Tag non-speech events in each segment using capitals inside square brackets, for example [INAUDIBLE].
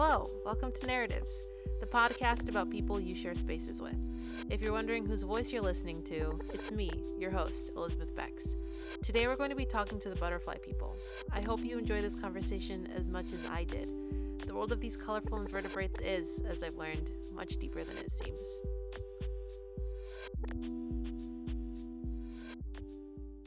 Hello, welcome to Narratives, the podcast about people you share spaces with. If you're wondering whose voice you're listening to, it's me, your host, Elizabeth Becz. Today we're going to be talking to the butterfly people. I hope you enjoy this conversation as much as I did. The world of these colorful invertebrates is, as I've learned, much deeper than it seems.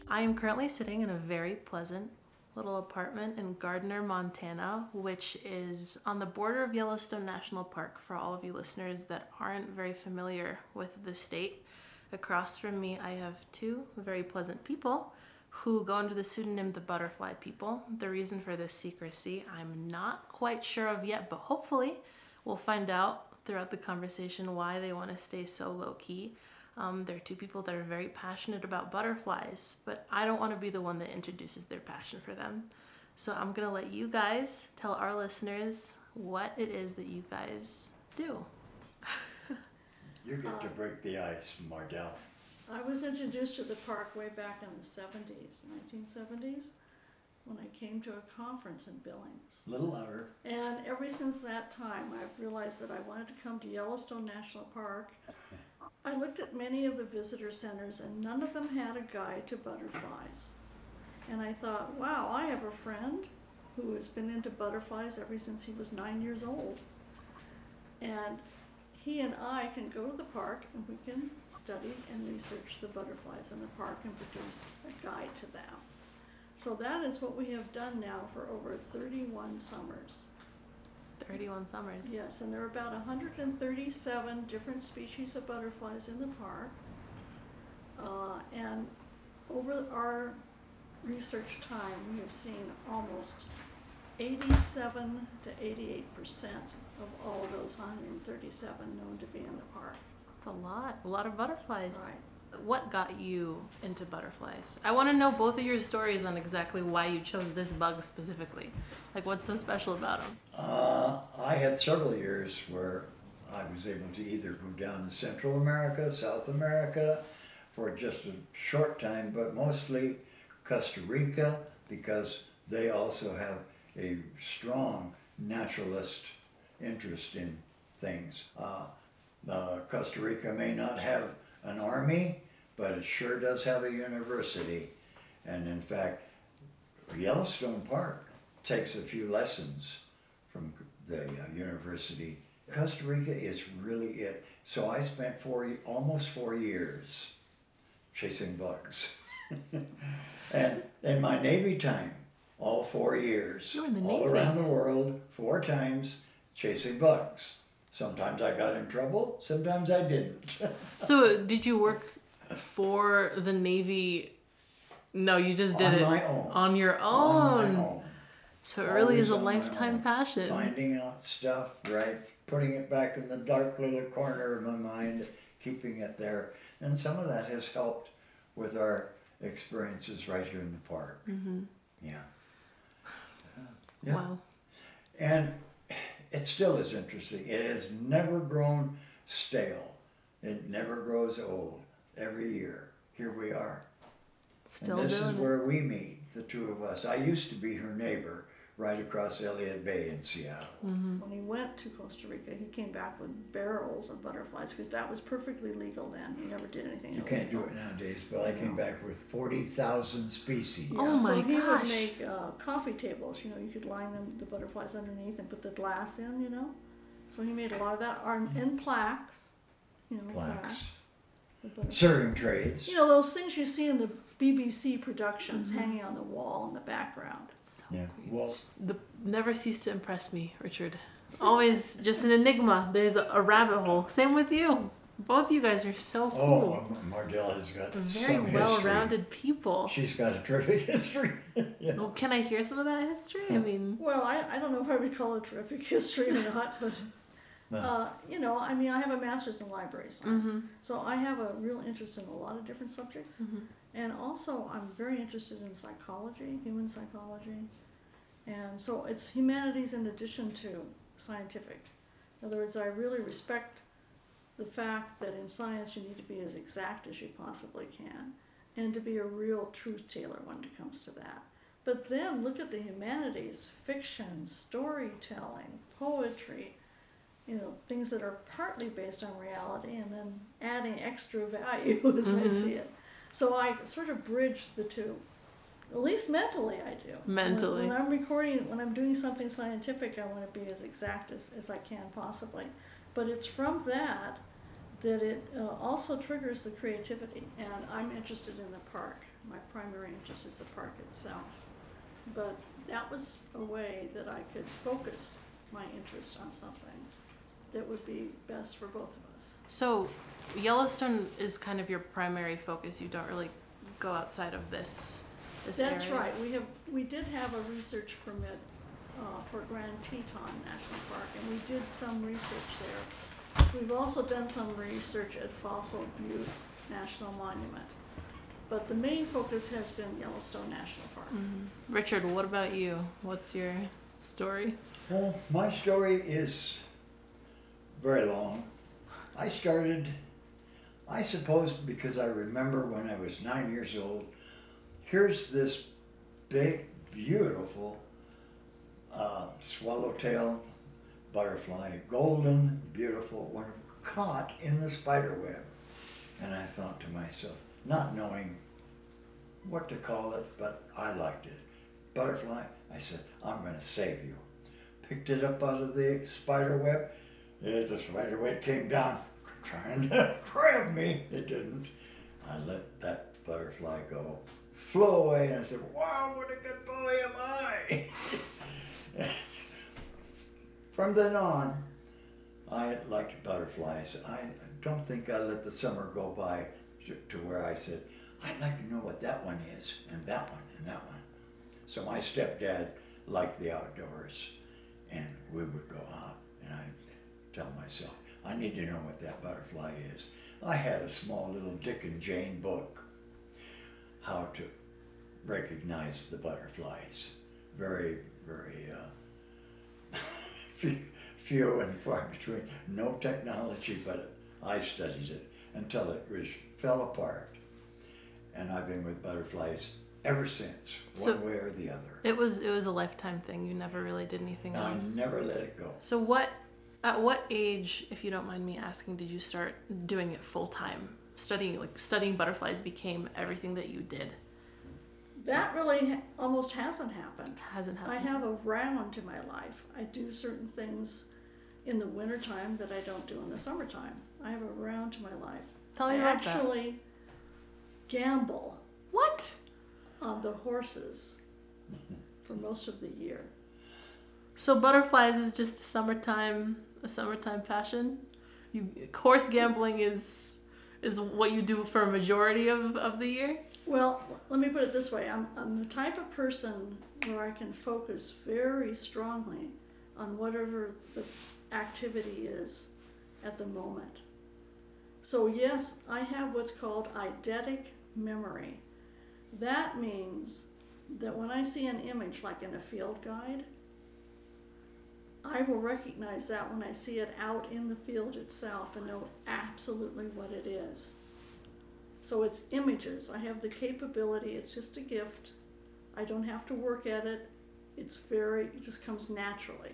I am currently sitting in a very pleasant little apartment in Gardiner, Montana, which is on the border of Yellowstone National Park for all of you listeners that aren't very familiar with the state. Across from me, I have two very pleasant people who go under the pseudonym the Butterfly People. The reason for this secrecy, I'm not quite sure of yet, but hopefully we'll find out throughout the conversation why they want to stay so low key. Um, they're two people that are very passionate about butterflies, but I don't want to be the one that introduces their passion for them. So I'm going to let you guys tell our listeners what it is that you guys do. You get to break the ice, Mardell. I was introduced to the park way back in the 70s, 1970s, when I came to a conference in Billings. A little louder. And ever since that time, I've realized that I wanted to come to Yellowstone National Park. [LAUGHS] I looked at many of the visitor centers, and none of them had a guide to butterflies. And I thought, wow, I have a friend who has been into butterflies ever since he was nine years old. And he and I can go to the park and we can study and research the butterflies in the park and produce a guide to them. So that is what we have done now for over 31 summers. 31 summers. Yes, and there are about 137 different species of butterflies in the park. Uh, and over our research time, we have seen almost 87 to 88 percent of all those 137 known to be in the park. It's a lot. A lot of butterflies. Right. What got you into butterflies? I want to know both of your stories on exactly why you chose this bug specifically. Like, what's so special about them? Uh, I had several years where I was able to either go down to Central America, South America for just a short time, but mostly Costa Rica because they also have a strong naturalist interest in things. Uh, uh, Costa Rica may not have an army, but it sure does have a university. And in fact, Yellowstone Park takes a few lessons from the uh, university. Costa Rica is really it. So I spent four, almost four years chasing bugs. [LAUGHS] and in my Navy time, all four years, You were in the all Navy. around the world, four times chasing bugs. Sometimes I got in trouble, sometimes I didn't. [LAUGHS] So, did you work for the Navy? No, you just did On it my own. on your own. On my own. So, it really is a Always lifetime passion. Finding out stuff, right? Putting it back in the dark little corner of my mind, keeping it there. And some of that has helped with our experiences right here in the park. hmm Yeah. [SIGHS] Yeah. Wow. And it still is interesting. It has never grown stale. It never grows old. Every year, here we are. Still and this is where we meet, the two of us. I used to be her neighbor right across Elliott Bay in Seattle. Mm-hmm. When he went to Costa Rica, he came back with barrels of butterflies because that was perfectly legal then. He never did anything You illegal. can't do it nowadays, but I came back with 40,000 species. Yeah, Oh so my he gosh. would make uh, coffee tables. You know, you could line them the butterflies underneath and put the glass in. You know, so he made a lot of that. Or in plaques, you know, Plaques. plaques. Serving trays. You know those things you see in the BBC productions Mm-hmm. hanging on the wall in the background. So Yeah. Well, Just the never cease to impress me, Richard. Always just an enigma. There's a, a rabbit hole. Same with you. Both you guys are so cool. oh, Mardell has got Very some well history. rounded people. She's got a terrific [LAUGHS] history. yeah. Well, can I hear some of that history? I mean, Well, I, I don't know if I would call it terrific history or not, but [LAUGHS] No. uh, you know, I mean, I have a master's in library science, Mhm. so I have a real interest in a lot of different subjects. Mhm. And also, I'm very interested in psychology, human psychology. And so it's humanities in addition to scientific. In other words, I really respect the fact that in science you need to be as exact as you possibly can and to be a real truth teller when it comes to that. But then look at the humanities, fiction, storytelling, poetry, you know, things that are partly based on reality and then adding extra [LAUGHS] value as I Mhm. see it. So I sort of bridge the two. At least mentally, I do. When- Mentally. When, I'm recording, when I'm doing something scientific, I want to be as exact as, as I can possibly. But it's from that that it uh, also triggers the creativity. And I'm interested in the park. My primary interest is the park itself. But that was a way that I could focus my interest on something that would be best for both of us. So, Yellowstone is kind of your primary focus. You don't really go outside of this. This That's area. right. We have, we did have a research permit uh, for Grand Teton National Park, and we did some research there. We've also done some research at Fossil Butte National Monument. But the main focus has been Yellowstone National Park. Mhm. Richard, what about you? What's your story? Well, my story is very long. I started, I suppose, because I remember when I was nine years old, here's this big, beautiful uh, swallowtail butterfly, golden, beautiful, wonderful, caught in the spider web. And I thought to myself, not knowing what to call it, but I liked it. Butterfly, I said, I'm going to save you. Picked it up out of the spider web. The spider web came down, trying to [LAUGHS] grab me. It didn't. I let that butterfly go, flew away, and I said, Wow, what a good boy am I! [LAUGHS] From then on, I liked butterflies. I don't think I let the summer go by to, where I said, I'd like to know what that one is, and that one, and that one. So my stepdad liked the outdoors, and we would go out, and I'd tell myself, I need to know what that butterfly is. I had a small little Dick and Jane book, how to recognize the butterflies. Very, very uh, few, [LAUGHS] few and far between. No technology, but I studied it until it was, fell apart. And I've been with butterflies ever since, So- one way or the other. It was it was a lifetime thing. You never really did anything else. I never let it go. So what at what age, if you don't mind me asking, did you start doing it full time? Studying like studying butterflies became everything that you did. That really ha- almost hasn't happened. Hasn't happened. I have a round to my life. I do certain things in the wintertime that I don't do in the summertime. I have a round to my life. Tell me I about that. actually gamble What? on the horses for most of the year. So butterflies is just a summertime a summertime passion. You horse gambling is is what you do for a majority of, of the year. Well, let me put it this way I'm, I'm the type of person where I can focus very strongly on whatever the activity is at the moment. So, yes, I have what's called eidetic memory. That means that when I see an image, like in a field guide, I will recognize that when I see it out in the field itself and know absolutely what it is. So it's images. I have the capability, it's just a gift. I don't have to work at it. It's very, it just comes naturally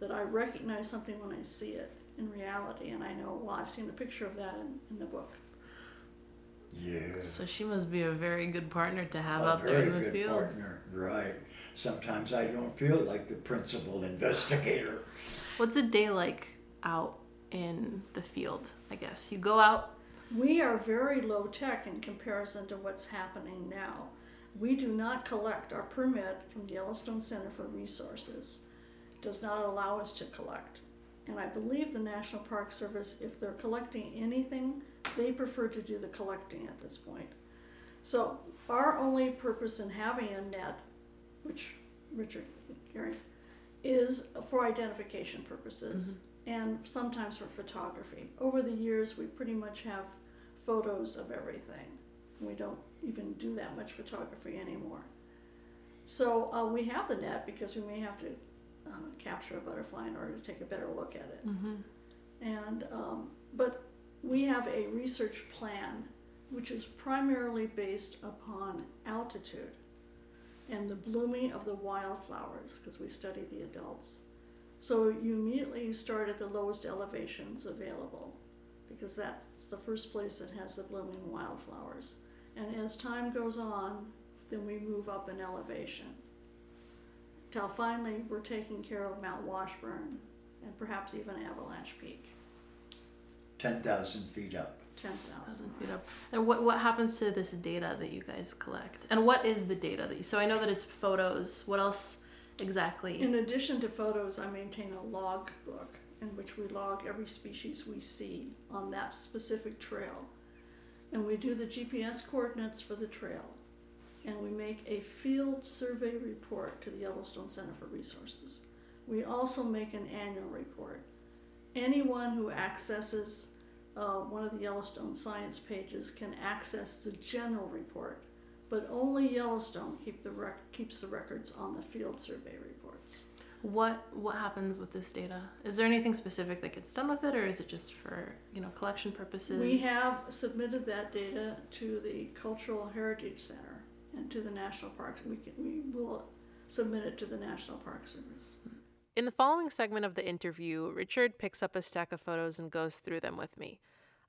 that I recognize something when I see it in reality. And I know, well, I've seen a picture of that in, in the book. Yeah. So she must be a very good partner to have a out there in the good field. partner, right? Sometimes I don't feel like the principal investigator. What's a day like out in the field? I guess you go out. We are very low tech in comparison to what's happening now. We do not collect our permit from the Yellowstone Center for Resources does not allow us to collect. And I believe the National Park Service, if they're collecting anything, they prefer to do the collecting at this point. So our only purpose in having a net, which Richard carries, is for identification purposes and sometimes for photography. Over the years, we pretty much have photos of everything. We don't even do that much photography anymore. So uh, we have the net because we may have to uh, capture a butterfly in order to take a better look at it. Mm-hmm. And um, but we have a research plan which is primarily based upon altitude. And the blooming of the wildflowers because we study the adults. So you immediately start at the lowest elevations available because that's the first place that has the blooming wildflowers. And as time goes on, then we move up in elevation. Till finally we're taking care of Mount Washburn and perhaps even Avalanche Peak, 10,000 feet up. 10,000. feet up. And what what happens to this data that you guys collect? And what is the data that you? So I know that it's photos. What else exactly? In addition to photos, I maintain a log book in which we log every species we see on that specific trail. And we do the GPS coordinates for the trail. And we make a field survey report to the Yellowstone Center for Resources. We also make an annual report. Anyone who accesses uh, one of the Yellowstone science pages can access the general report, but only Yellowstone keep the rec- keeps the records on the field survey reports. What what happens with this data? Is there anything specific that gets done with it, or is it just for you know collection purposes? We have submitted that data to the Cultural Heritage Center and to the National Parks. We, can, we will submit it to the National Park Service. In the following segment of the interview, Richard picks up a stack of photos and goes through them with me.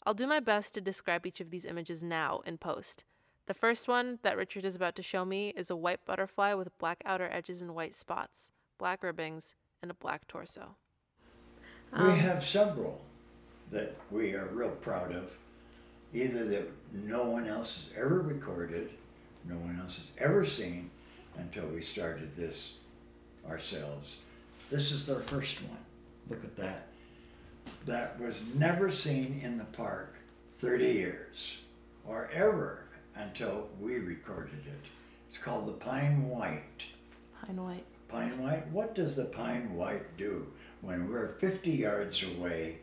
I'll do my best to describe each of these images now in post. The first one that Richard is about to show me is a white butterfly with black outer edges and white spots, black ribbings, and a black torso. we Um, have several that we are real proud of. Either that no one else has ever recorded, no one else has ever seen until we started this ourselves. This is their first one. Look at that. That was never seen in the park 30 years or ever until we recorded it. It's called the Pine White. Pine white. Pine white, what does the pine white do when we're 50 yards away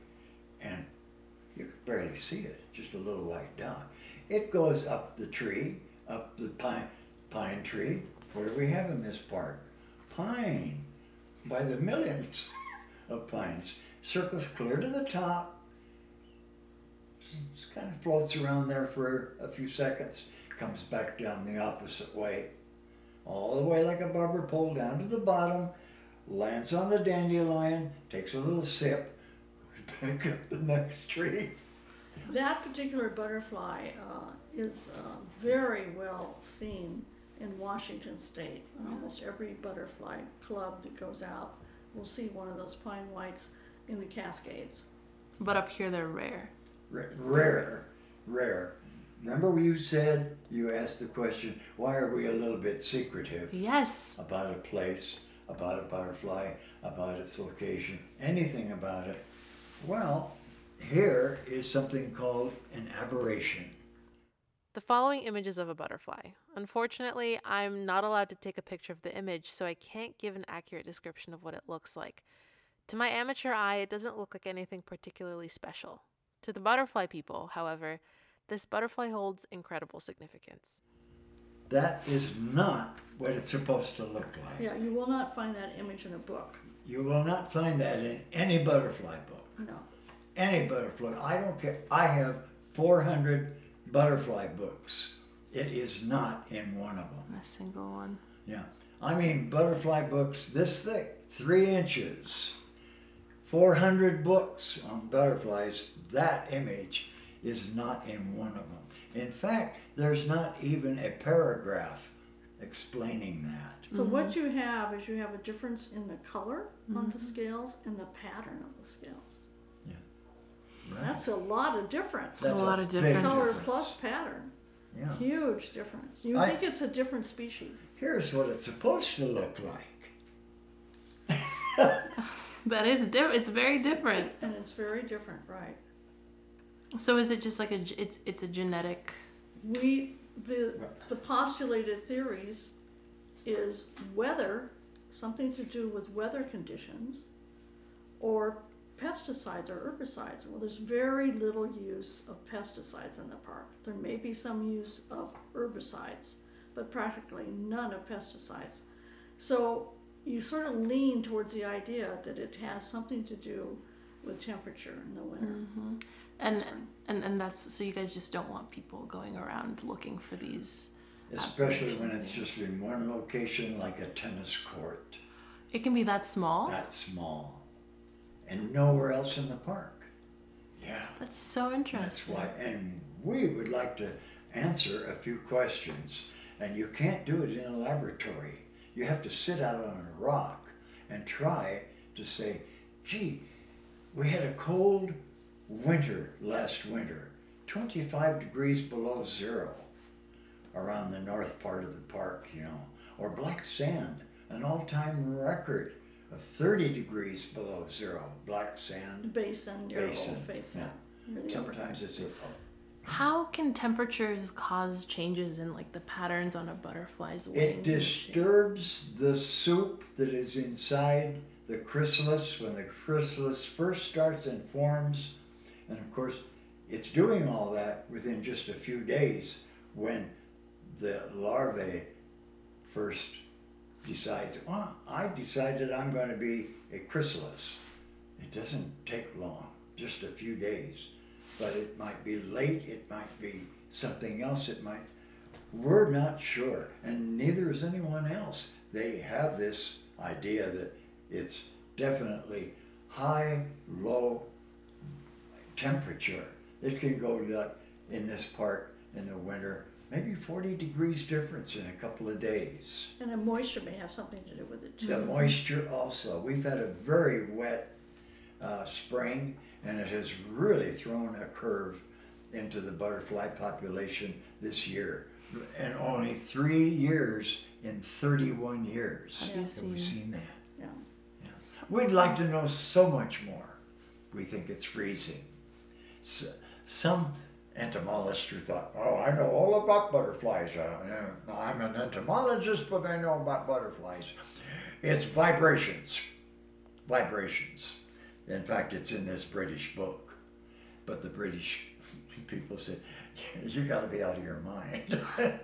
and you can barely see it, just a little white dot? It goes up the tree, up the pine, pine tree. What do we have in this park? Pine, by the millions of pines. Circles clear to the top, just kind of floats around there for a few seconds, comes back down the opposite way all the way like a barber pole down to the bottom, lands on the dandelion, takes a little sip, [LAUGHS] back up the next tree. That particular butterfly uh, is uh, very well seen in Washington State. And almost every butterfly club that goes out will see one of those pine whites in the Cascades. But up here they're rare. Ra- Rare, rare. Remember you said, you asked the question, why are we a little bit secretive Yes. about a place, about a butterfly, about its location, anything about it? Well, here is something called an aberration. The following image is of a butterfly. Unfortunately, I'm not allowed to take a picture of the image, so I can't give an accurate description of what it looks like. To my amateur eye, it doesn't look like anything particularly special. To the butterfly people, however, this butterfly holds incredible significance. That is not what it's supposed to look like. Yeah, you will not find that image in a book. You will not find that in any butterfly book. No. Any butterfly. I don't care. I have 400 butterfly books. It is not in one of them. A single one. Yeah. I mean, butterfly books this thick, three inches. 400 books on butterflies. That image is not in one of them. In fact, there's not even a paragraph explaining that. So what mm-hmm. you have is you have a difference in the color on the mm-hmm. scales and the pattern of the scales. Right? That's a lot of difference. That's a lot of difference. color difference. plus pattern. Yeah. Huge difference. You I- think it's a different species. Here's what it's supposed to look like. [LAUGHS] That is different. It's very different. And it's very different, right? So is it just like a It's it's a genetic. We the the postulated theories is weather, something to do with weather conditions, or pesticides or herbicides. Well, there's very little use of pesticides in the park. There may be some use of herbicides, but practically none of pesticides. So you sort of lean towards the idea that it has something to do with temperature in the winter. Mm-hmm. And spring. and and that's so you guys just don't want people going around looking for these uh, especially when it's just in one location like a tennis court. It can be that small. That small. And nowhere else in the park. Yeah. That's so interesting. That's why, and we would like to answer a few questions. And you can't do it in a laboratory. You have to sit out on a rock and try to say, gee, we had a cold winter last winter, 25 degrees below zero around the north part of the park, you know, or black sand, an all time record of 30 degrees below zero, black sand. Basin, near Basin, Old Faithful. yeah. near the upper Sometimes it's a, How can temperatures cause changes in like the patterns on a butterfly's wing? It disturbs the soup that is inside the chrysalis when the chrysalis first starts and forms. And of course, it's doing all that within just a few days when the larvae first decides, well, I decided I'm going to be a chrysalis. It doesn't take long, just a few days. But it might be late, it might be something else, it might we're not sure, and neither is anyone else. They have this idea that it's definitely high, low temperature. It can go in this part in the winter, maybe 40 degrees difference in a couple of days. And the moisture may have something to do with it too. The moisture also. We've had a very wet uh, spring, and it has really thrown a curve into the butterfly population this year. And only three years in 31 years Have have we seen- seen that. Yeah. Yes. We'd like to know so much more. We think it's freezing. S some entomologist who thought, oh, I know all about butterflies. Uh, I'm an entomologist, but I know about butterflies. It's vibrations. Vibrations. In fact, it's in this British book. But the British [LAUGHS] people said, you got to be out of your mind. [LAUGHS]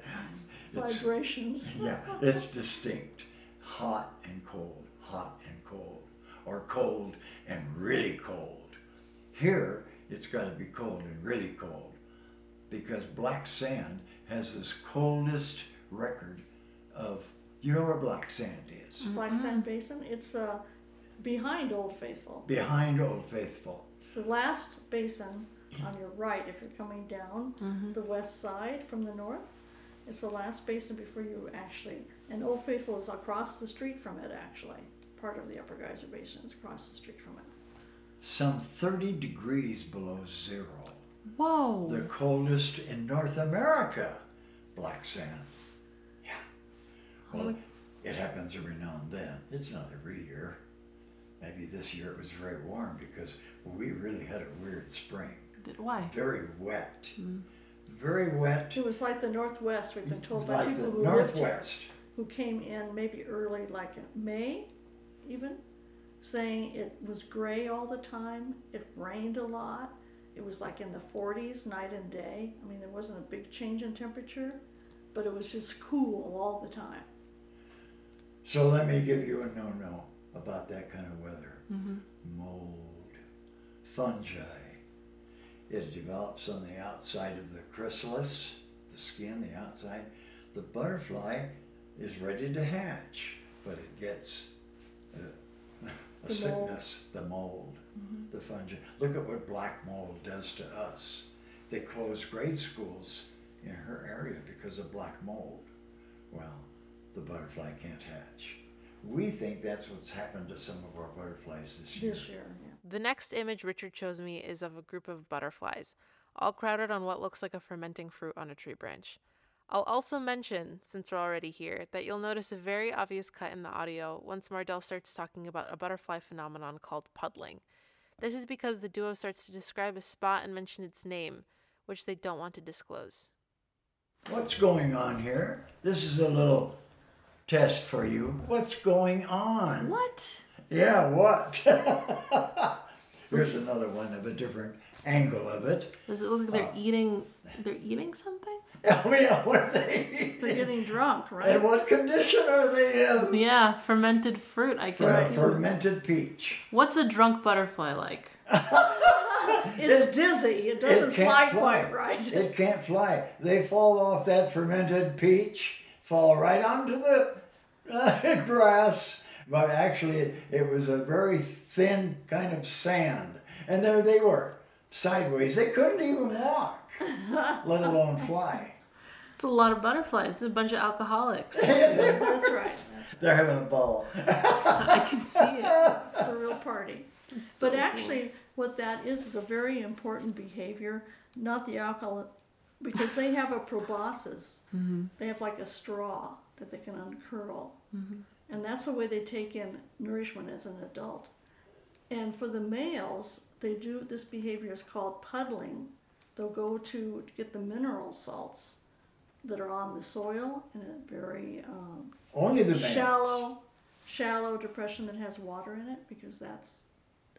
Vibrations. [LAUGHS] yeah, it's distinct. Hot and cold, hot and cold, or cold and really cold. Here, it's got to be cold and really cold because black sand has this coldest record of, you know where black sand is? Black Sand Basin. It's uh, behind Old Faithful. Behind Old Faithful. It's the last basin on your right if you're coming down the west side from the north. It's the last basin before you actually, and Old Faithful is across the street from it actually. Part of the Upper Geyser Basin is across the street from it. Some 30 degrees below zero. Whoa. the coldest in North America, black sand. Yeah. Well, it happens every now and then. It's not every year. Maybe this year it was very warm because we really had a weird spring. Did- Why? Very wet. Mm-hmm. Very wet. It was like the Northwest. We've been told by people the who lived here, who came in maybe early, like in May, even, saying it was gray all the time. It rained a lot. It was like in the 40s night and day. I mean, there wasn't a big change in temperature, but it was just cool all the time. So let me give you a no-no about that kind of weather. Mm-hmm. Mold, fungi. It develops on the outside of the chrysalis, the skin, the outside. The butterfly is ready to hatch, but it gets uh, [LAUGHS] a The mold. sickness, the mold, the fungi. Look at what black mold does to us. They closed grade schools in her area because of black mold. Well, the butterfly can't hatch. We think that's what's happened to some of our butterflies this year. This year, yeah. The next image Richard shows me is of a group of butterflies, all crowded on what looks like a fermenting fruit on a tree branch. I'll also mention, since we're already here, that you'll notice a very obvious cut in the audio once Mardell starts talking about a butterfly phenomenon called puddling. This is because the duo starts to describe a spot and mention its name, which they don't want to disclose. What's going on here? This is a little test for you. What's going on? What? Yeah, what? [LAUGHS] Here's another one of a different angle of it. Does it look like they're uh, eating they're eating something? Oh yeah, what are they They're getting drunk, right? And what condition are they in? Yeah, fermented fruit, I can For see. fermented peach. What's a drunk butterfly like? [LAUGHS] It's dizzy. It doesn't can't fly, quite right. It can't fly. They fall off that fermented peach, fall right onto the [LAUGHS] uh, grass. But actually, it, it was a very thin kind of sand. And there they were, sideways. They couldn't even walk, let alone fly. It's a lot of butterflies. It's a bunch of alcoholics. [LAUGHS] That's right. That's They're having a ball. I can see it. It's a real party. so but actually, what that is is a very important behavior, not the alcohol, because they have a proboscis. Mm-hmm. They have like a straw that they can uncurl. Mm-hmm. And that's the way they take in nourishment as an adult. And for the males, they do this behavior is called puddling. They'll go to get the mineral salts that are on the soil in a very um, Only the males. shallow, shallow depression that has water in it because that's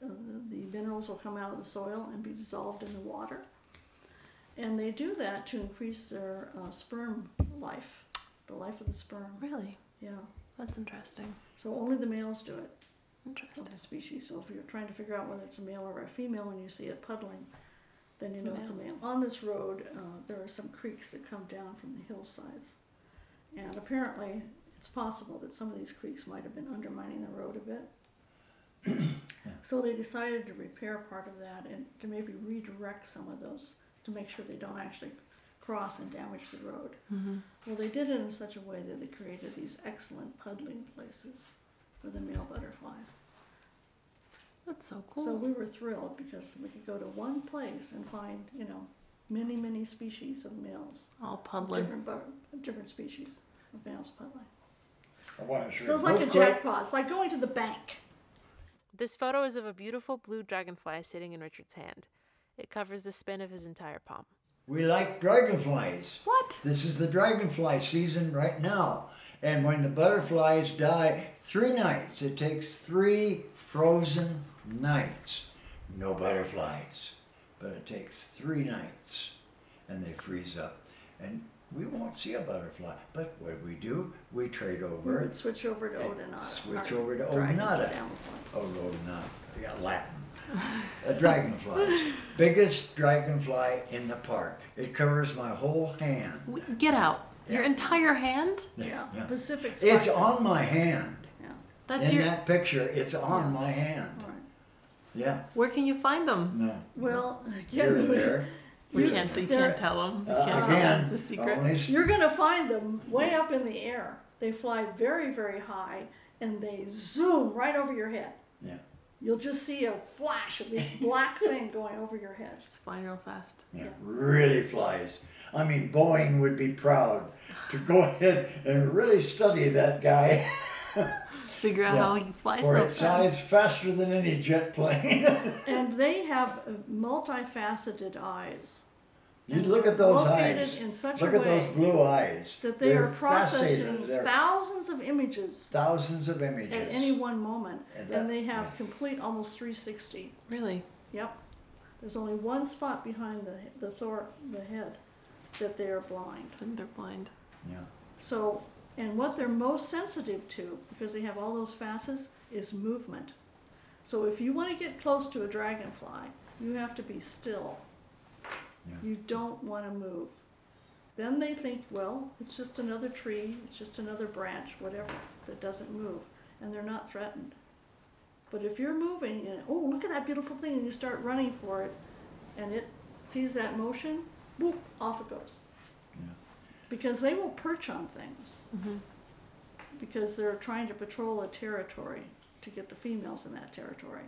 uh, the, the minerals will come out of the soil and be dissolved in the water. And they do that to increase their uh, sperm life, the life of the sperm. Really? Yeah. That's interesting. So only the males do it Interesting. of the species. So if you're trying to figure out whether it's a male or a female and you see it puddling, then you a know it's a male. On this road, uh, there are some creeks that come down from the hillsides. And apparently, it's possible that some of these creeks might have been undermining the road a bit. So they decided to repair part of that and to maybe redirect some of those to make sure they don't actually cross and damage the road. hmm Well, they did it in such a way that they created these excellent puddling places for the male butterflies. That's so cool. So we were thrilled because we could go to one place and find, you know, many, many species of males, All puddling. different, different species of males puddling. I want to So it's like a quick. jackpot. It's like going to the bank. This photo is of a beautiful blue dragonfly sitting in Richard's hand. It covers the span of his entire palm. We like dragonflies. What? This is the dragonfly season right now. And when the butterflies die, three nights. It takes three frozen nights. No butterflies. But it takes three nights. And they freeze up. And we won't see a butterfly. But what we do, we trade We over. would switch over to And Odonata. switch our over to dragons Odonata. Oh, no. Yeah, Latin. A dragonflies. [LAUGHS] Biggest dragonfly in the park. It covers my whole hand. Get out. Your entire hand? Yeah, Yeah. Pacific It's on my hand. Yeah, That's in your. that picture, it's on my hand. All right. Yeah. Where can you find them? No. Well, Here and there. [LAUGHS] We You- can't. You they're- can't tell them. You Uh, can't again, It's a secret. only You're going to find them way up in the air. They fly very, very high and they zoom right over your head. Yeah. You'll just see a flash of this black [LAUGHS] thing going over your head. Just flying real fast. Yeah. Really flies. I mean, Boeing would be proud to go [LAUGHS] ahead and really study that guy Figure out Yeah. how he flies for so its fast. size faster than any jet plane. [LAUGHS] And they have uh, multifaceted eyes. you look at those eyes. in such Look a at way those blue eyes. that they They're are processing thousands of images thousands of images. at any one moment. And And, they have yeah. complete almost 360. Really? Yep. There's only one spot behind the, the, thor- the head that they are blind. I think they're blind. Yeah. So, and what they're most sensitive to, because they have all those facets, is movement. So if you want to get close to a dragonfly, you have to be still. Yeah. You don't want to move. Then they think, well, it's just another tree, it's just another branch, whatever, that doesn't move, and they're not threatened. But if you're moving and, oh, look at that beautiful thing, and you start running for it, and it sees that motion, boop, off it goes. Yeah. Because they will perch on things hmm because they're trying to patrol a territory to get the females in that territory.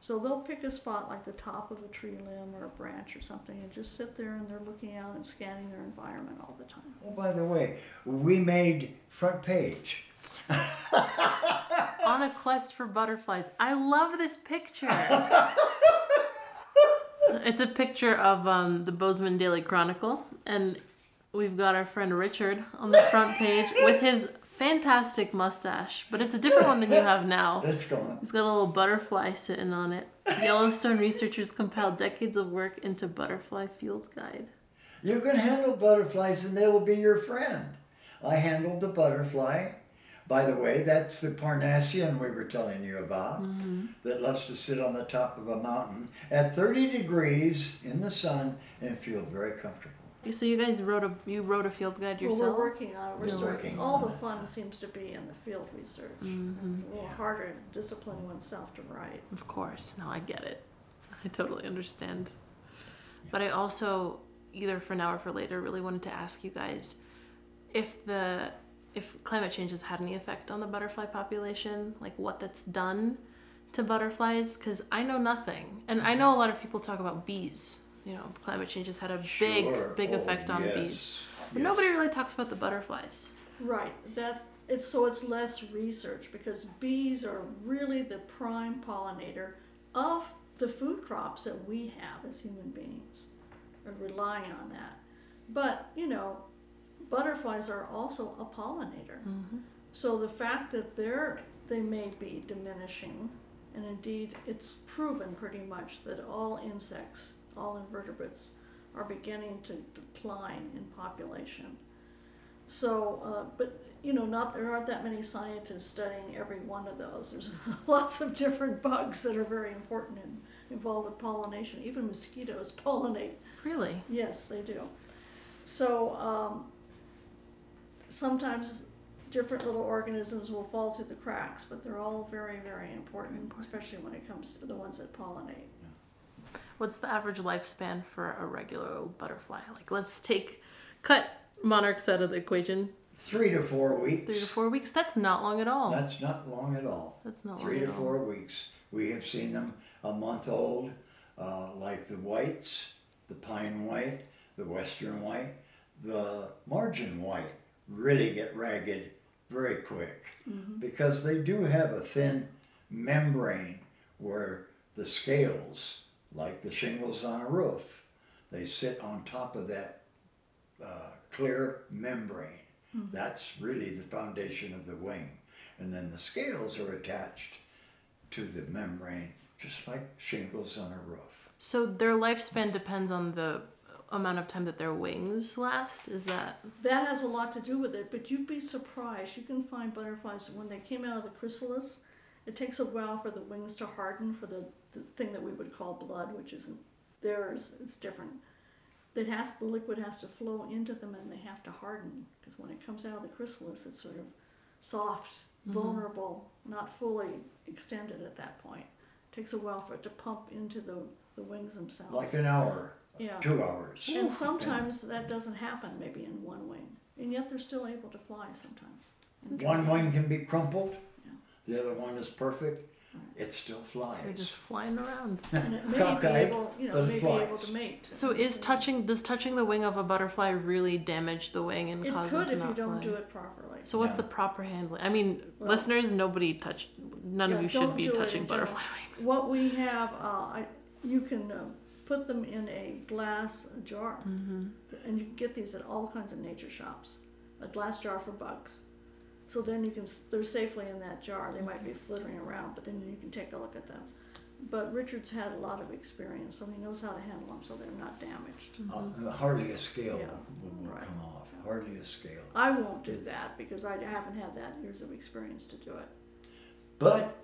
So they'll pick a spot like the top of a tree limb or a branch or something and just sit there and they're looking out and scanning their environment all the time. Oh, by the way, we made front page. [LAUGHS] On a quest for butterflies. I love this picture. [LAUGHS] it's a picture of um, the Bozeman Daily Chronicle, and we've got our friend Richard on the front page with his fantastic mustache, but it's a different one than you have now. Let's go on. He's got a little butterfly sitting on it. Yellowstone researchers compiled decades of work into Butterfly Field Guide. You can handle butterflies and they will be your friend. I handled the butterfly By the way, that's the Parnassian we were telling you about mm-hmm. that loves to sit on the top of a mountain at 30 degrees in the sun and feel very comfortable. So you guys wrote a you wrote a field guide Well, yourself. we're working on it. We're You're still, working all on the it. fun seems to be in the field research. Mm-hmm. It's a little harder to discipline oneself to write. Of course. No, I get it. I totally understand. But I also, either for now or for later, really wanted to ask you guys if the if climate change has had any effect on the butterfly population, like what that's done to butterflies, because I know nothing, and I know a lot of people talk about bees. You know, climate change has had a big, Sure. big Oh, effect on yes, bees, but yes. nobody really talks about the butterflies. Right. That it's so it's less research because bees are really the prime pollinator of the food crops that we have as human beings. Are relying on that. But, you know, butterflies are also a pollinator. Mm-hmm. So the fact that they're they may be diminishing, and indeed it's proven pretty much that all insects, all invertebrates, are beginning to decline in population. So, uh, but you know, not there aren't that many scientists studying every one of those. There's [LAUGHS] lots of different bugs that are very important and involved with pollination. Even mosquitoes [LAUGHS] pollinate. Really? Yes, they do. So um, sometimes different little organisms will fall through the cracks, but they're all very, very important, especially when it comes to the ones that pollinate. What's the average lifespan for a regular old butterfly? Like, let's take cut monarchs out of the equation. Three to four weeks. Three to four weeks. That's not long at all. That's not long at all. That's not Three long to at all. four weeks. We have seen them a month old, uh, like the whites, the pine white, the western white, the margin white really get ragged very quick because they do have a thin membrane where the scales, like the shingles on a roof, they sit on top of that uh, clear membrane. That's really the foundation of the wing. And then the scales are attached to the membrane, just like shingles on a roof. So their lifespan depends on the amount of time that their wings last. Is that That has a lot to do with it, but you'd be surprised. You can find butterflies when they came out of the chrysalis. It takes a while for the wings to harden for the, the thing that we would call blood, which isn't theirs. It's different. That has the liquid has to flow into them, and they have to harden because when it comes out of the chrysalis, it's sort of soft, vulnerable, not fully extended at that point. It takes a while for it to pump into the, the wings themselves. Like an hour, yeah. two hours. And sometimes that doesn't happen maybe in one wing. And yet they're still able to fly sometimes. One wing can be crumpled, Yeah. the other one is perfect. It still they're just flying around? [LAUGHS] And it may be Cockeyed, able, you know, but it may be able to mate. So is touching does touching the wing of a butterfly really damage the wing and It cause it could them to if you not don't fly? do it properly. So what's Yeah. the proper handling? I mean, Well- listeners, nobody touch. None Yeah, of you don't should be do it touching in general. butterfly wings. What we have, uh, I, you can uh, put them in a glass jar. Mm-hmm. And you can get these at all kinds of nature shops. A glass jar for bugs. So then you can, they're safely in that jar. They might be flittering around, but then you can take a look at them. But Richard's had a lot of experience, so he knows how to handle them so they're not damaged. Uh, hardly a scale Yeah, will, will right. come off. Hardly a scale. I won't do that because I haven't had that years of experience to do it. But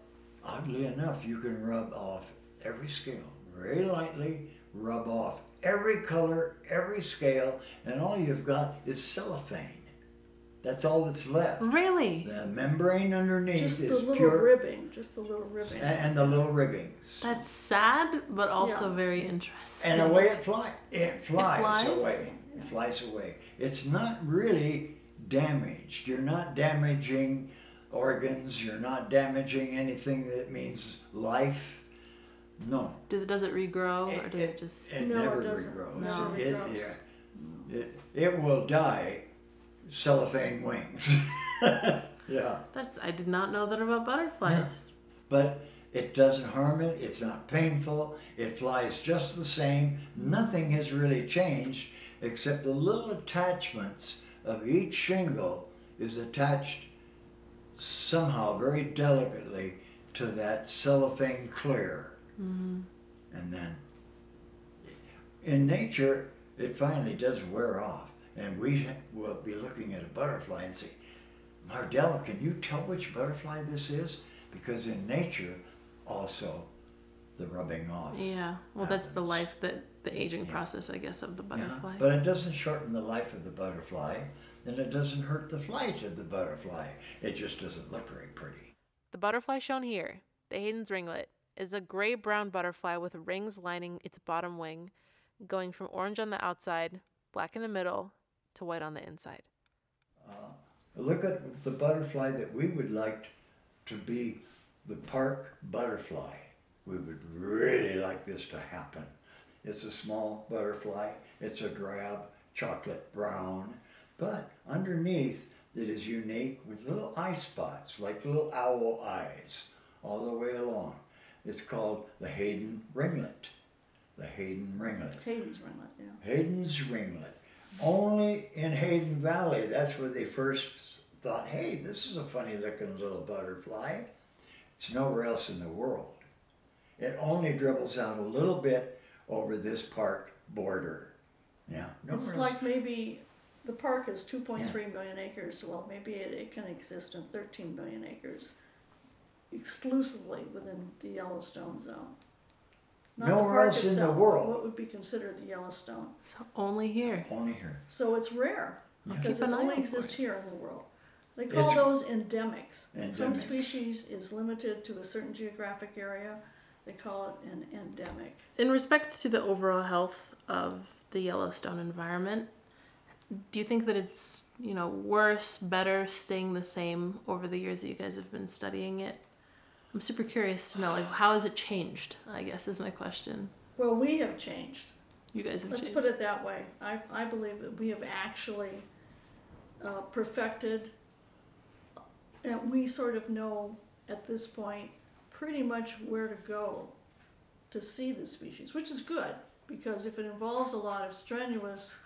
oddly enough, you can rub off every scale very lightly, rub off every color, every scale, and all you've got is cellophane. That's all that's left. Really? The membrane underneath is Just the is little pure, ribbing, just the little ribbing. and, and the little ribbings. That's sad, but also Yeah. very interesting. And away it flies. It flies, flies? away. It flies away. It's not really damaged. You're not damaging organs. You're not damaging anything that means life. No. Do, does it regrow, or It- does it just? It No, it never doesn't. regrows. No. It, Regrows. yeah. it, it will die cellophane wings. [LAUGHS] yeah. That's I did not know that about butterflies. But it doesn't harm it, it's not painful, it flies just the same. Nothing has really changed except the little attachments of each shingle is attached somehow very delicately to that cellophane clear. Mm-hmm. And then in nature, it finally does wear off. And we will be looking at a butterfly and say, Mardell, can you tell which butterfly this is? Because in nature, also, the rubbing off. Yeah. Well, that's the life that the aging Yeah. process, I guess, of the Yeah, butterfly. But it doesn't shorten the life of the butterfly, and it doesn't hurt the flight of the butterfly. It just doesn't look very pretty. The butterfly shown here, the Hayden's ringlet, is a gray brown butterfly with rings lining its bottom wing, going from orange on the outside, black in the middle, to white on the inside. Uh, look at the butterfly that we would like to be the park butterfly. We would really like this to happen. It's a small butterfly, it's a drab chocolate brown, but underneath it is unique with little eye spots, like little owl eyes, all the way along. It's called the Hayden ringlet. The Hayden ringlet. Hayden's ringlet, yeah. Hayden's ringlet. Only in Hayden Valley, that's where they first thought, hey, this is a funny looking little butterfly. It's nowhere else in the world. It only dribbles out a little bit over this park border. Yeah, nowhere It's like maybe the park is 2.3 million acres, well, maybe it, it can exist in 13 million acres exclusively within the Yellowstone zone. Not the Nowhere park else in the itself, world. What would be considered the Yellowstone. So only here. only here. So it's rare Yeah. because Keep it an eye only out for exists it. here in the world. They call It's- those endemics. Some Endemics. species is limited to a certain geographic area. They call it an endemic. In respect to the overall health of the Yellowstone environment, do you think that it's, you know, worse, better, staying the same over the years that you guys have been studying it? I'm super curious to know, like, how has it changed? I guess is my question. Well, we have changed. You guys have Let's changed. put it that way. I, I believe that we have actually uh, perfected, and we sort of know at this point pretty much where to go to see the species, which is good because if it involves a lot of strenuous,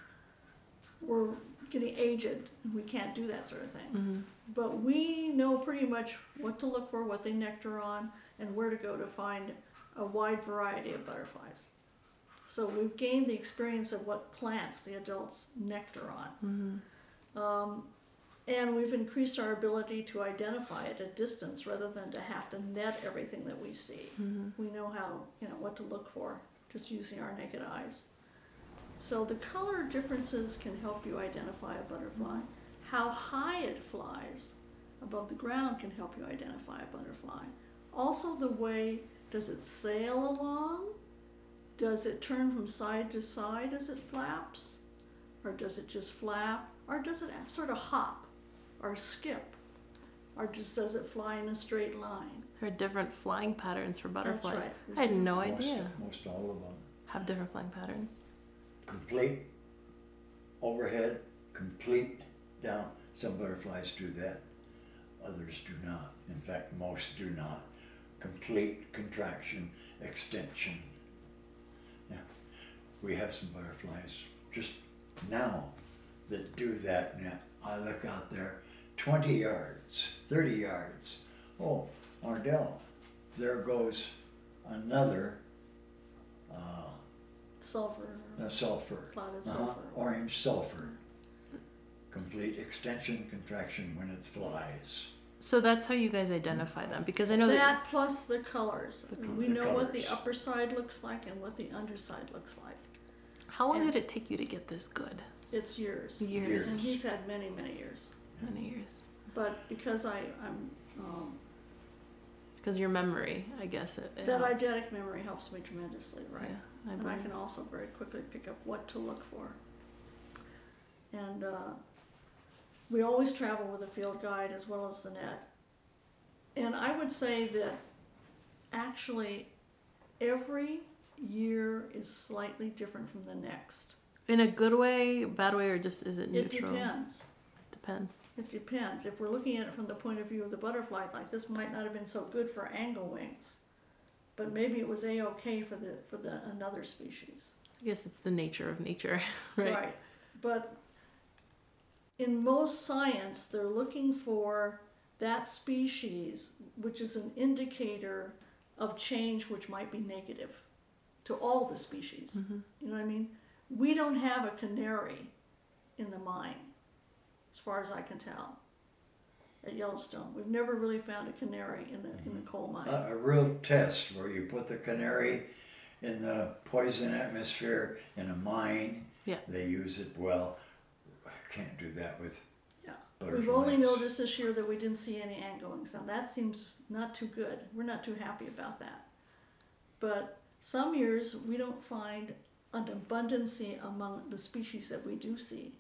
we're getting aged and we can't do that sort of thing. Mhm. But we know pretty much what to look for, what they nectar on, and where to go to find a wide variety of butterflies. So we've gained the experience of what plants the adults nectar on. Um, and we've increased our ability to identify at a distance rather than to have to net everything that we see. We know how, you know, what to look for just using our naked eyes. So the color differences can help you identify a butterfly. How high it flies above the ground can help you identify a butterfly. Also, the way does it sail along? Does it turn from side to side as it flaps? Or does it just flap? Or does it sort of hop or skip? Or just does it fly in a straight line? There are different flying patterns for butterflies. right. I had no Most, idea. most all of them. Have different flying patterns. Complete overhead, complete down. Some butterflies do that, others do not. In fact, most do not. Complete contraction, extension. Yeah, we have some butterflies just now that do that. And I look out there, 20 yards, 30 yards. Oh, Ardell, there goes another uh, Sulfur. uh, sulfur. Clouded Uh-huh, sulfur. Orange sulfur. Complete extension, contraction when it flies. So that's how you guys identify them because I know that, That plus the colors. we The know what the upper side looks like and what the underside looks like. how long and- did it take you to get this good? It's years. Years. And he's had many, many years. Many years. But because I, I'm, um, Because your memory, I guess it. it that helps. eidetic memory helps me tremendously, right? Yeah, I And I can also very quickly pick up what to look for. And uh, we always travel with a field guide as well as the net. And I would say that actually every year is slightly different from the next. In a good way, bad way, or just is it neutral? It depends. Depends. It depends. If we're looking at it from the point of view of the butterfly, like this might not have been so good for angle wings, but maybe it was a okay for the for the another species. I guess it's the nature of nature, [LAUGHS] right? right? But in most science, they're looking for that species, which is an indicator of change which might be negative to all the species. Mm-hmm. You know what I mean? We don't have a canary in the mine, as far as I can tell. at Yellowstone. We've never really found a canary in the in the coal mine. A, a real test where you put the canary in the poison atmosphere in a mine. Yeah. They use it well. Can't do that with yeah. butterflies. We've only noticed this year that we didn't see any anglewings, and that seems not too good. We're not too happy about that. But some years we don't find an abundance among the species that we do see.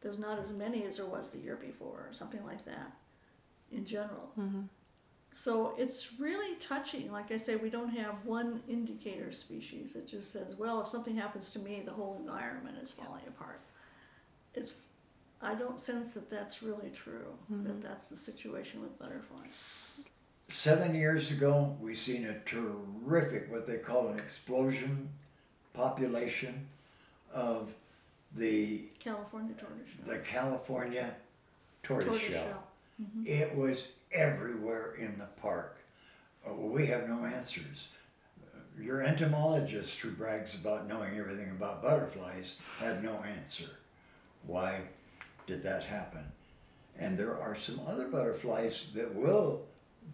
There's not as many as there was the year before, or something like that, in general. Mm-hmm. So it's really touching. Like I say, we don't have one indicator species. It just says, well, if something happens to me, the whole environment is falling apart. It's, I don't sense that that's really true. That that's the situation with butterflies. Seven years ago, we seen a terrific, what they call an explosion population of the California tortoiseshell. the California tortoiseshell. Tortoiseshell. It was everywhere in the park. Uh, we have no answers. Uh, Your entomologist who brags about knowing everything about butterflies had no answer. Why did that happen? And there are some other butterflies that will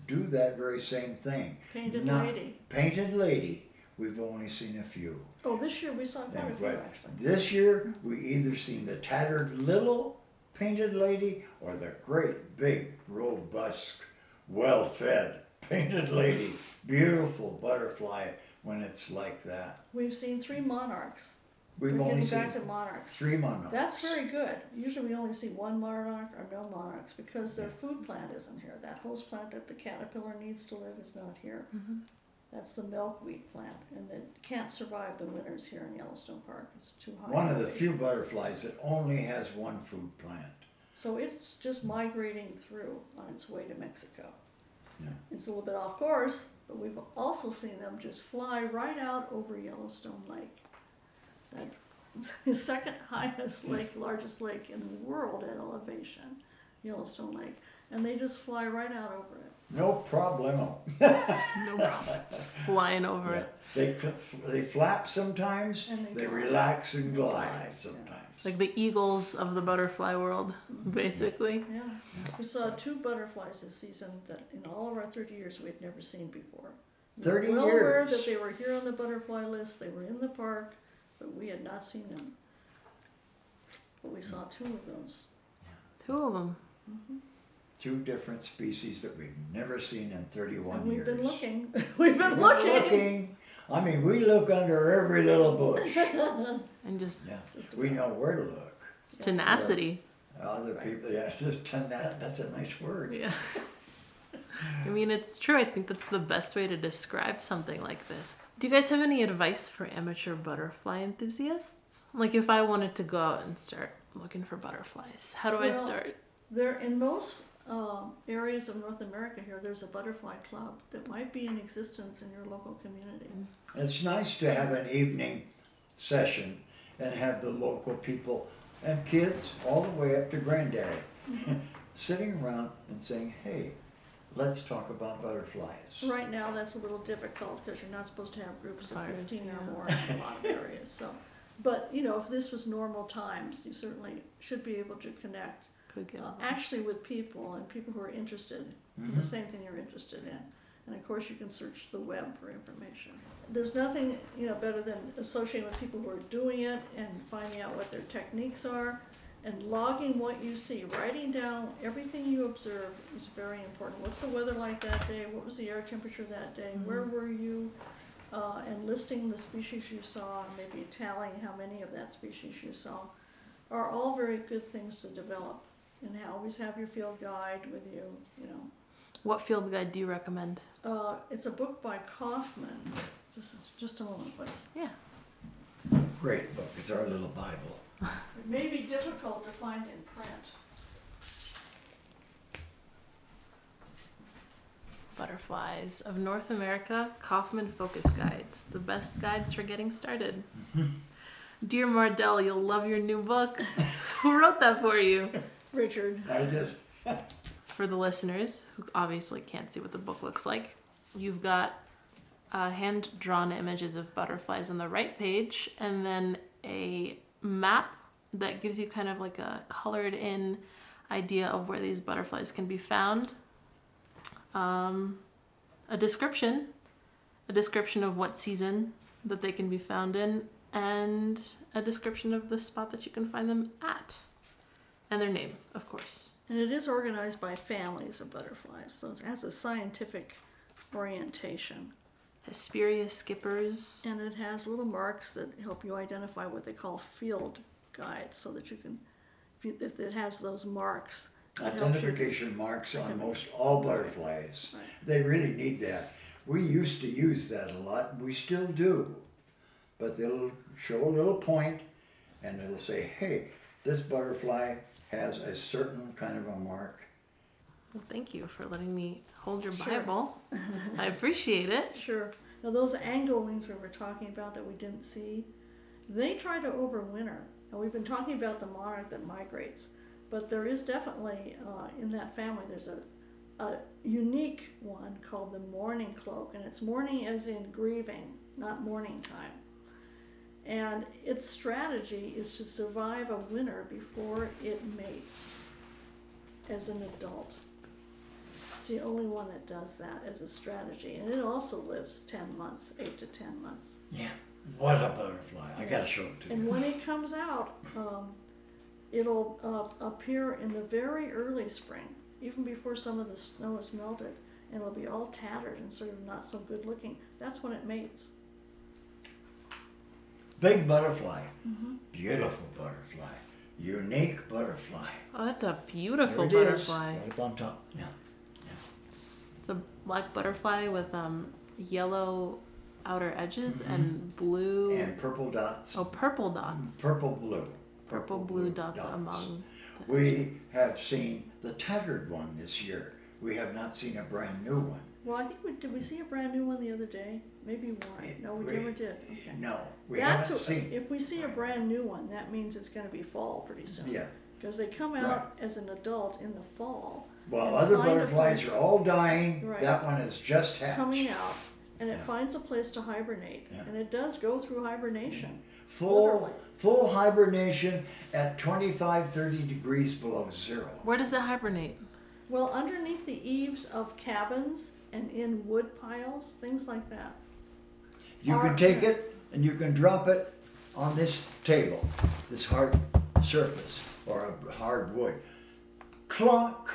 do that very same thing. Painted Not- lady. Painted lady. We've only seen a few. Oh, this year we saw quite a few actually. this year, we either seen the tattered little painted lady or the great big robust, well-fed painted lady. Beautiful butterfly when it's like that. We've seen three monarchs. We've We're only getting seen back to monarchs. three monarchs. That's very good. Usually we only see one monarch or no monarchs because their food plant isn't here. That host plant that the caterpillar needs to live is not here. Mm-hmm. That's the milkweed plant, and it can't survive the winters here in Yellowstone Park. It's too high. One of the few butterflies that only has one food plant. So it's just migrating through on its way to Mexico. Yeah. It's a little bit off course, but we've also seen them just fly right out over Yellowstone Lake. That the second highest lake, largest lake in the world at elevation, Yellowstone Lake, and they just fly right out over it. No problemo. [LAUGHS] No problem. Just flying over Yeah. it. They they flap sometimes. And they They relax and They glide glide, yeah. sometimes. Like the eagles of the butterfly world, mm-hmm. basically. Yeah, we saw two butterflies this season that in all of our 30 years we had never seen before. We were 30 well aware years. that they were here on the butterfly list, they were in the park, but we had not seen them. But we saw two of those. Two of them. Mm-hmm. Two different species that we've never seen in 31 And we've years. been looking, [LAUGHS] we've been We're looking. looking. I mean, we look under every little bush. [LAUGHS] And just Yeah, Just we know where to look. it's tenacity. Other people, yeah, just done that. That's a nice word. Yeah. [LAUGHS] I mean, it's true. I think that's the best way to describe something like this. Do you guys have any advice for amateur butterfly enthusiasts? Like, if I wanted to go out and start looking for butterflies, how do I start? There, in most um, areas of North America here, there's a butterfly club that might be in existence in your local community. It's nice to have an evening session and have the local people and kids all the way up to granddad [LAUGHS] sitting around and saying, hey, let's talk about butterflies. Right now, that's a little difficult because you're not supposed to have groups of Pirates, fifteen or more in a lot of [LAUGHS] areas, so. But, you know, if this was normal times, you certainly should be able to connect, Could get uh, actually with people and people who are interested in the same thing you're interested in. And of course, you can search the web for information. There's nothing, you know, better than associating with people who are doing it and finding out what their techniques are and logging what you see, writing down everything you observe is very important. What's the weather like that day? What was the air temperature that day? Where were you? Uh, and listing the species you saw, and maybe tallying how many of that species you saw, are all very good things to develop. And always have your field guide with you, you know. What field guide do you recommend? Uh, it's a book by Kaufman. Just, just a moment, please. Yeah. Great book. It's our little Bible. It may be difficult to find in print. Butterflies of North America Kaufman Focus Guides, the best guides for getting started. [LAUGHS] Dear Mardell, you'll love your new book. Who wrote that for you? Richard, I did. [LAUGHS] For the listeners who obviously can't see what the book looks like, you've got uh, hand drawn images of butterflies on the right page, and then a map that gives you kind of like a colored in idea of where these butterflies can be found, um, a description, a description of what season that they can be found in, and a description of the spot that you can find them at, and their name, of course. And it is organized by families of butterflies, so it has a scientific orientation. Hesperia skippers. And it has little marks that help you identify what they call field guides, so that you can, if, you, if it has those marks, it helps you- Identification marks on most all butterflies. Right. They really need that. We used to use that a lot, we still do. But they'll show a little point and it'll say, hey, this butterfly has a certain kind of a mark. Well, thank you for letting me hold your Sure. Bible. I [LAUGHS] appreciate it. Sure. Now those anglewings we were talking about that we didn't see, they try to overwinter. And we've been talking about the monarch that migrates, but there is definitely uh, in that family there's a a unique one called the mourning cloak, and it's mourning as in grieving, not mourning time. And its strategy is to survive a winter before it mates as an adult. It's the only one that does that as a strategy, and it also lives 10 months, 8 to 10 months. Yeah. What a butterfly. I gotta show it to And you. And when it comes out, um, it'll uh, appear in the very early spring, even before some of the snow is melted, and it'll be all tattered and sort of not so good looking. That's when it mates. Big butterfly. Mm-hmm. Beautiful butterfly. Unique butterfly. Oh, that's a beautiful There it is, butterfly. Right up on top. Yeah. It's, it's a black butterfly with um, yellow outer edges and blue. Mm-hmm. And purple dots. oh, purple dots. Purple blue. purple blue dots, among. The, We have seen the tattered one this year. We have not seen a brand new one. Well, I think we did. We see a brand new one the other day. Maybe one. No, we We- never did. Okay. No, we That's haven't a- seen. If we see a brand new one, that means it's going to be fall pretty soon. Yeah. Because they come out as an adult in the fall. While other butterflies are all dying, Right. that one is just hatched. coming out and it Yeah. finds a place to hibernate Yeah. and it does go through hibernation mm-hmm. Full, Literally. full hibernation at 25, 30 degrees below zero. where does it hibernate? well underneath the eaves of cabins and in wood piles things like that You Or- can take it and you can drop it on this table, this hard surface or a hard wood. Clunk,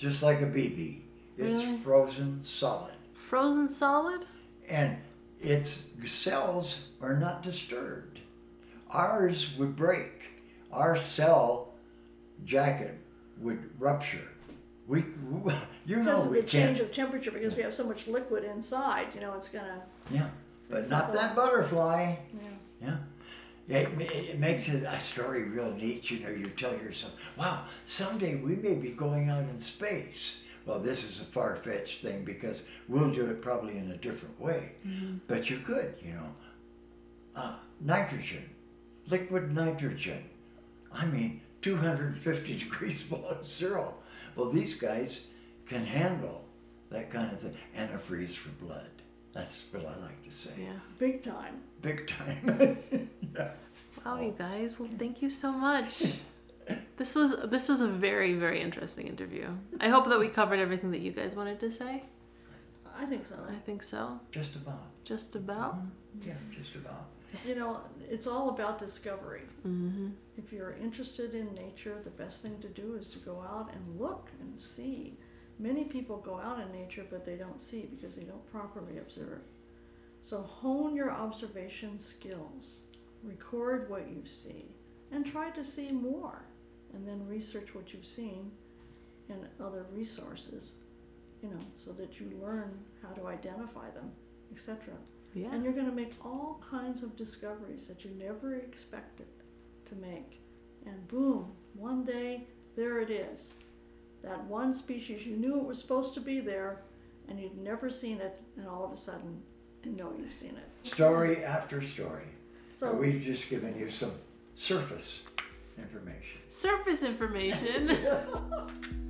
just like a BB. It's Really? frozen solid. Frozen solid? and its cells are not disturbed. Ours would break. Our cell jacket would rupture. We, [LAUGHS] you know, because of we the change can't. of temperature because we have so much liquid inside you know it's gonna Yeah, but not not that butterfly. yeah Yeah. It, it makes it a story real neat. You know, you tell yourself, wow, someday we may be going out in space. Well, this is a far fetched thing because we'll do it probably in a different way. But you could, you know. Uh, nitrogen, liquid nitrogen. I mean, 250 [LAUGHS] degrees below zero. Well, these guys can handle that kind of thing antifreeze for blood. That's what I like to say. Yeah. big time Big time. [LAUGHS] Wow, you guys. Well, thank you so much. [LAUGHS] This was this was a very very interesting interview. I hope that we covered everything that you guys wanted to say. i think so I think so. Just about. Just about. Yeah, just about. [LAUGHS] you know it's all about discovery Mm-hmm. if you're interested in nature the best thing to do is to go out and look and see many people go out in nature but they don't see because they don't properly observe so hone your observation skills record what you see and try to see more and then research what you've seen in other resources you know so that you learn how to identify them etc Yeah. and you're going to make all kinds of discoveries that you never expected to make. And boom, one day, there it is. That one species, you knew it was supposed to be there, and you'd never seen it, and all of a sudden, you know you've seen it. Story after story. So we've just given you some surface information. Surface information. [LAUGHS] [LAUGHS]